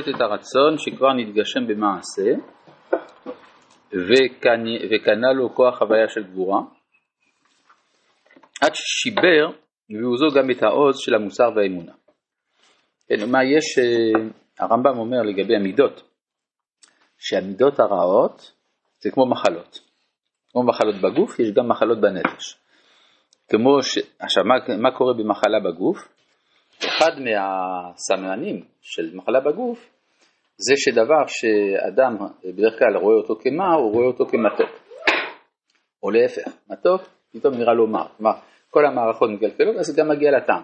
את הרצון שכבר נתגשם במעשה וקנה לו כוח חוויה של גבורה עד ששיבר והוא גם את העוז של המוסר והאמונה. כן, מה יש, אה, הרמב"ם אומר לגבי המידות, שהמידות הרעות זה כמו מחלות. כמו מחלות בגוף, יש גם מחלות בנפש. כמו ש... עכשיו, מה, מה קורה במחלה בגוף? אחד מהסמנים של מחלה בגוף זה שדבר שאדם בדרך כלל רואה אותו כמה, הוא רואה אותו כמתוק. או להפך, מתוק פתאום נראה לו מר. כלומר, כל המערכות מגלגלות, אז זה גם מגיע לטעם.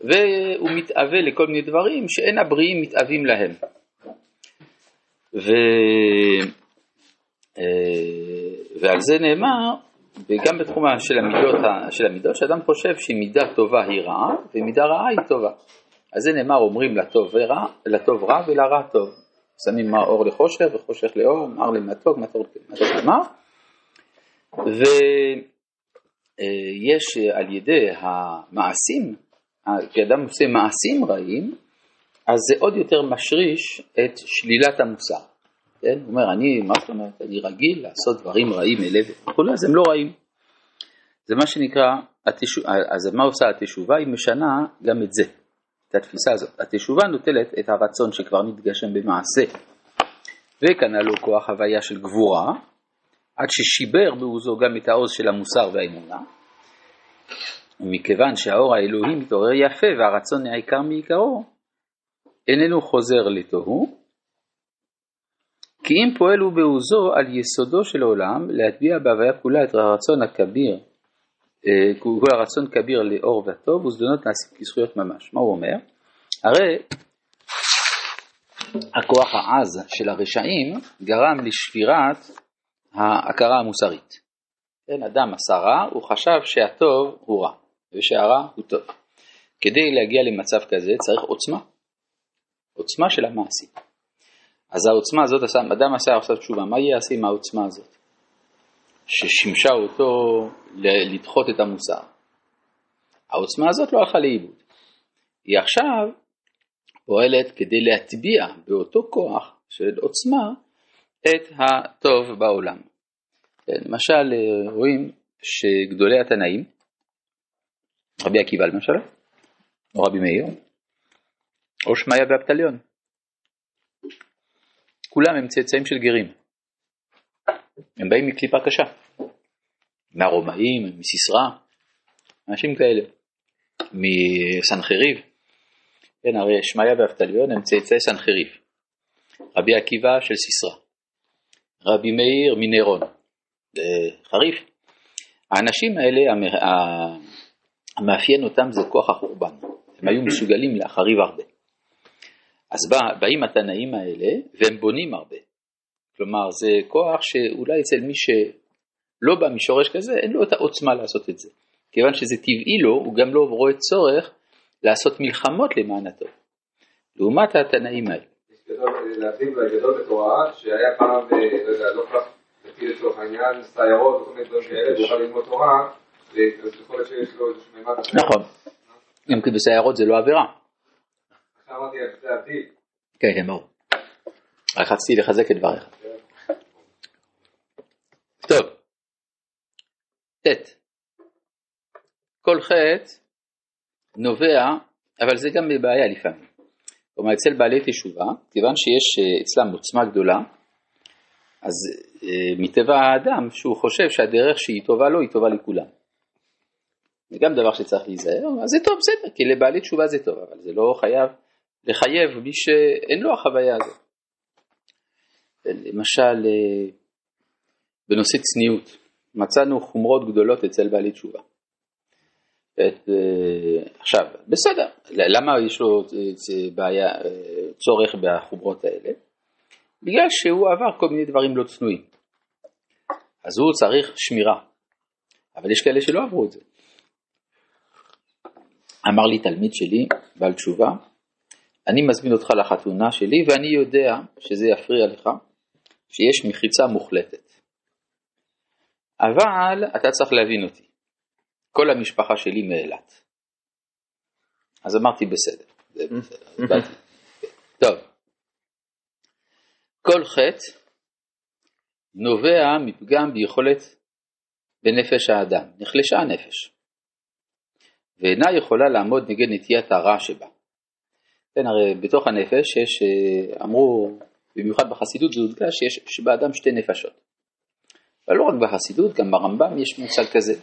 והוא מתאווה לכל מיני דברים שאין הבריאים מתאווים להם. ו... אה, ועל זה נאמר, וגם בתחום של המידות, של המידות, שאדם חושב שמידה טובה היא רעה ומידה רעה היא טובה. אז זה נאמר, אומרים לטוב, ורע, לטוב רע ולרע טוב. שמים אור לחושך וחושך לאור, מר למתוק, מתוק למר. ויש על ידי המעשים, כשאדם עושה מעשים רעים, אז זה עוד יותר משריש את שלילת המוסר. כן? הוא אומר, אני, מה זאת אומרת, אני רגיל לעשות דברים רעים אלה וכולי, אז הם לא רעים. זה מה שנקרא, התשוב... אז מה עושה התשובה? היא משנה גם את זה, את התפיסה הזאת. התשובה נוטלת את הרצון שכבר נתגשם במעשה, וקנה לו כוח הוויה של גבורה, עד ששיבר בעוזו גם את העוז של המוסר והאמונה, ומכיוון שהאור האלוהי מתעורר יפה והרצון העיקר מעיקרו, איננו חוזר לתוהו, כי אם פועל הוא בעוזו על יסודו של העולם להטביע בהוויה כולה את הרצון הכביר, אה, הוא הרצון כביר לאור וטוב וזדונות נעשים כזכויות ממש. מה הוא אומר? הרי הכוח העז של הרשעים גרם לשבירת ההכרה המוסרית. כן, אדם עשה רע, הוא חשב שהטוב הוא רע ושהרע הוא טוב. כדי להגיע למצב כזה צריך עוצמה, עוצמה של המעשים. אז העוצמה הזאת, אדם עשה עכשיו תשובה, מה יעשה עם העוצמה הזאת? ששימשה אותו לדחות את המוסר. העוצמה הזאת לא הלכה לאיבוד. היא עכשיו פועלת כדי להטביע באותו כוח של עוצמה את הטוב בעולם. כן, למשל רואים שגדולי התנאים, רבי עקיבא למשל, או רבי מאיר, או שמעיה ואבטליון, כולם הם צאצאים של גרים. הם באים מקליפה קשה, מהרומאים, מסיסרא, אנשים כאלה, מסנחריב. כן, הרי שמעיה ואבטליון הם צאצאי סנחריב. רבי עקיבא של סיסרא. רבי מאיר מנירון. חריף. האנשים האלה, המאפיין אותם זה כוח החורבן. הם היו מסוגלים להחריב הרבה. אז בא, באים התנאים האלה והם בונים הרבה. כלומר זה כוח שאולי אצל מי שלא בא משורש כזה אין לו את העוצמה לעשות את זה. כיוון שזה טבעי לו הוא גם לא רואה צורך לעשות מלחמות למען הטוב. לעומת התנאים האלה. להבדיל בגדול בתורה שהיה פעם, אה, לא יודע, לא כל כך לפי לצורך העניין, סיירות וכל מיני דברים כאלה, ויוכל ללמוד תורה, אז יכול להיות שיש לו איזשהו מימד אחר. נכון. גם כי בסיירות זה לא עבירה. אמרתי על זה עתיד. כן, כן, ברור. רק רציתי לחזק את דבריך. טוב, ט' כל חטא נובע, אבל זה גם בעיה לפעמים. כלומר אצל בעלי תשובה, כיוון שיש אה, אצלם עוצמה גדולה, אז אה, מטבע האדם שהוא חושב שהדרך שהיא טובה לו היא טובה לכולם. זה גם דבר שצריך להיזהר, אז זה טוב, בסדר, כי לבעלי תשובה זה טוב, אבל זה לא חייב לחייב מי שאין לו החוויה הזאת. למשל, אה, בנושא צניעות, מצאנו חומרות גדולות אצל בעלי תשובה. את, אה, עכשיו, בסדר, למה יש לו אה, בעיה, צורך בחומרות האלה? בגלל שהוא עבר כל מיני דברים לא צנועים. אז הוא צריך שמירה, אבל יש כאלה שלא עברו את זה. אמר לי תלמיד שלי, בעל תשובה, אני מזמין אותך לחתונה שלי ואני יודע שזה יפריע לך, שיש מחיצה מוחלטת. אבל אתה צריך להבין אותי, כל המשפחה שלי מאילת. אז אמרתי בסדר. טוב, כל חטא נובע מפגם ביכולת בנפש האדם, נחלשה הנפש, ואינה יכולה לעמוד נגד נטיית הרע שבה. כן, הרי בתוך הנפש יש, אה, אמרו, במיוחד בחסידות זה הודגש שיש באדם שתי נפשות. אבל לא רק בחסידות, גם ברמב"ם יש מושג כזה.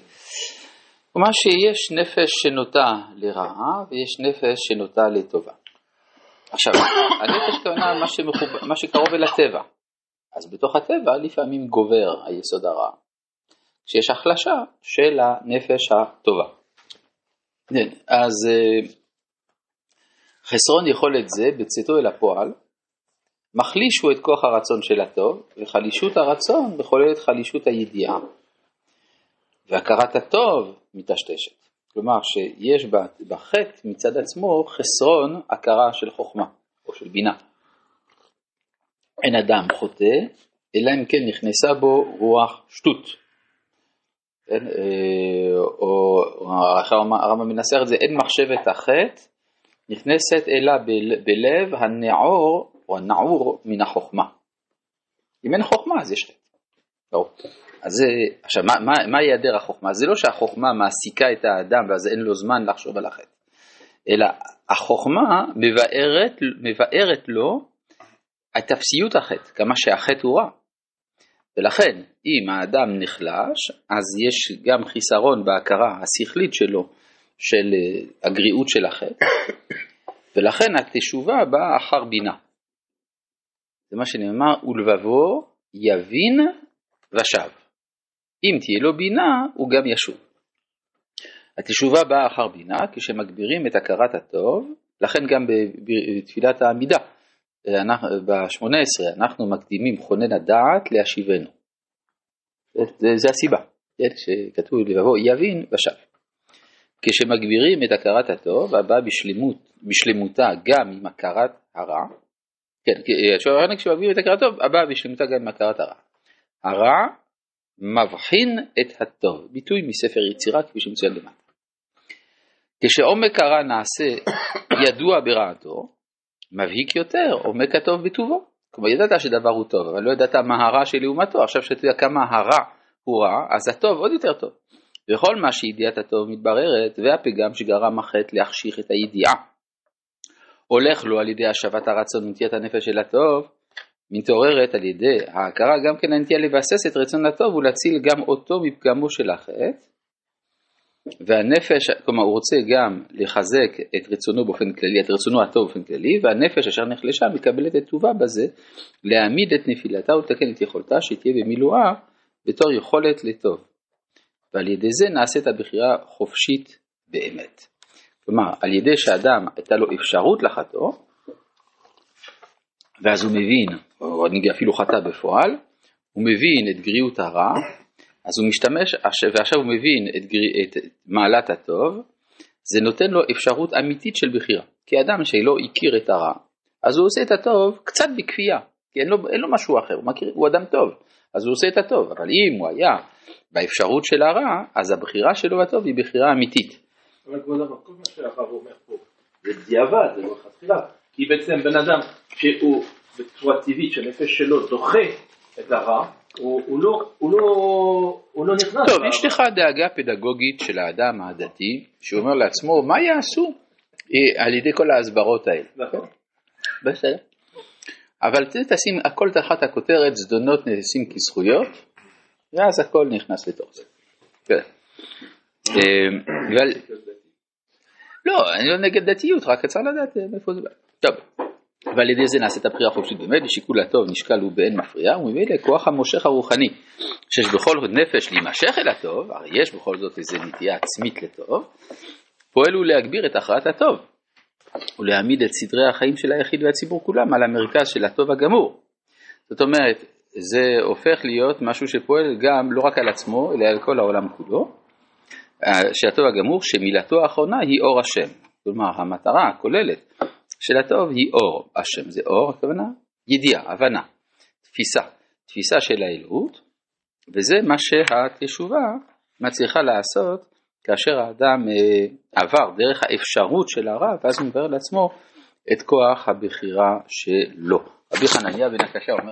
כלומר שיש נפש שנוטה לרעה ויש נפש שנוטה לטובה. עכשיו, הנפש כוונה מה, שמחוב... מה שקרוב אל הטבע. אז בתוך הטבע לפעמים גובר היסוד הרע. כשיש החלשה של הנפש הטובה. כן, אז אה, חסרון יכולת זה בצאתו אל הפועל מחליש הוא את כוח הרצון של הטוב, וחלישות הרצון מחוללת חלישות הידיעה. והכרת הטוב מטשטשת. כלומר שיש בחטא מצד עצמו חסרון הכרה של חוכמה או של בינה. אין אדם חוטא, אלא אם כן נכנסה בו רוח שטות. כן? אה, או הרמב"ם מנסח את זה, אין מחשבת החטא, נכנסת אלא בלב הנעור או הנעור מן החוכמה. אם אין חוכמה אז יש. לא. אז זה, עכשיו, מה, מה, מה היעדר החוכמה? זה לא שהחוכמה מעסיקה את האדם ואז אין לו זמן לחשוב על החטא, אלא החוכמה מבארת, מבארת לו את אפסיות החטא, כמה שהחטא הוא רע. ולכן, אם האדם נחלש, אז יש גם חיסרון בהכרה השכלית שלו של אה, הגריעות של החטא, ולכן התשובה באה אחר בינה. זה מה שנאמר, ולבבו יבין ושב. אם תהיה לו בינה, הוא גם ישוב. התשובה באה אחר בינה כשמגבירים את הכרת הטוב, לכן גם בתפילת העמידה, ב-18 אנחנו מקדימים חונן הדעת להשיבנו. זה, זה הסיבה, כן, שכתוב לבבו יבין ושב. כשמגבירים את הכרת הטוב, הבא בשלמות, בשלמותה גם עם הכרת הרע, כן, כשמגבירים את הכרת הטוב, הבא בשלמותה גם עם הכרת הרע. הרע מבחין את הטוב, ביטוי מספר יצירה כפי שמצוין למטה. כשעומק הרע נעשה ידוע ברעתו, מבהיק יותר עומק הטוב בטובו. כלומר ידעת שדבר הוא טוב, אבל לא ידעת מה הרע של לעומתו, עכשיו שאתה יודע כמה הרע הוא רע, אז הטוב עוד יותר טוב. וכל מה שידיעת הטוב מתבררת, והפגם שגרם החטא להחשיך את הידיעה. הולך לו על ידי השבת הרצון ונטיית הנפש של הטוב, מתעוררת על ידי ההכרה גם כן הנטייה לבסס את רצון הטוב ולהציל גם אותו מפגמו של החטא. והנפש, כלומר הוא רוצה גם לחזק את רצונו באופן כללי, את רצונו הטוב באופן כללי, והנפש אשר נחלשה מקבלת את טובה בזה, להעמיד את נפילתה ולתקן את יכולתה שתהיה במילואה בתור יכולת לטוב. ועל ידי זה נעשית הבחירה חופשית באמת. כלומר, על ידי שאדם הייתה לו אפשרות לחטוא, ואז הוא מבין, או אפילו חטא בפועל, הוא מבין את גריעות הרע, אז הוא משתמש, ועכשיו הוא מבין את, גרי, את מעלת הטוב, זה נותן לו אפשרות אמיתית של בחירה. כי אדם שלא הכיר את הרע, אז הוא עושה את הטוב קצת בכפייה, כי אין לו, אין לו משהו אחר, הוא, מכיר, הוא אדם טוב, אז הוא עושה את הטוב, אבל אם הוא היה באפשרות של הרע, אז הבחירה שלו בטוב היא בחירה אמיתית. אבל כבוד הרב, כל מה שהרב אומר פה, זה דיעבד, זה לא חתחילה, כי בעצם בן אדם שהוא בצורה טבעית שהנפש שלו דוחה את הרע, הוא, הוא, לא, הוא, לא, הוא לא נכנס. טוב, יש לך דאגה פדגוגית של האדם הדתי, שאומר לעצמו, מה יעשו אה, על ידי כל ההסברות האלה. נכון. בסדר. אבל תשים הכל תחת הכותרת זדונות נעשים כזכויות, ואז הכל נכנס לתוך זה. כן. אה, לא, אני לא נגד דתיות, רק צריך לדעת אה, מאיפה זה בא. טוב. ועל ידי זה נעשית הבחירה חופשית באמת, ושיקול הטוב נשקל הוא באין מפריע, וממילא כוח המושך הרוחני, שיש בכל נפש להימשך אל הטוב, הרי יש בכל זאת איזו נטייה עצמית לטוב, פועל הוא להגביר את הכרעת הטוב, ולהעמיד את סדרי החיים של היחיד והציבור כולם על המרכז של הטוב הגמור. זאת אומרת, זה הופך להיות משהו שפועל גם לא רק על עצמו, אלא על כל העולם כולו, שהטוב הגמור, שמילתו האחרונה היא אור השם. כלומר, המטרה הכוללת של הטוב היא אור. השם זה אור, הכוונה ידיעה, הבנה, תפיסה, תפיסה של האלוהות, וזה מה שהתשובה מצליחה לעשות כאשר האדם אה, עבר דרך האפשרות של הרע, ואז הוא מברר לעצמו את כוח הבחירה שלו. רבי חנניה בן הקשה אומר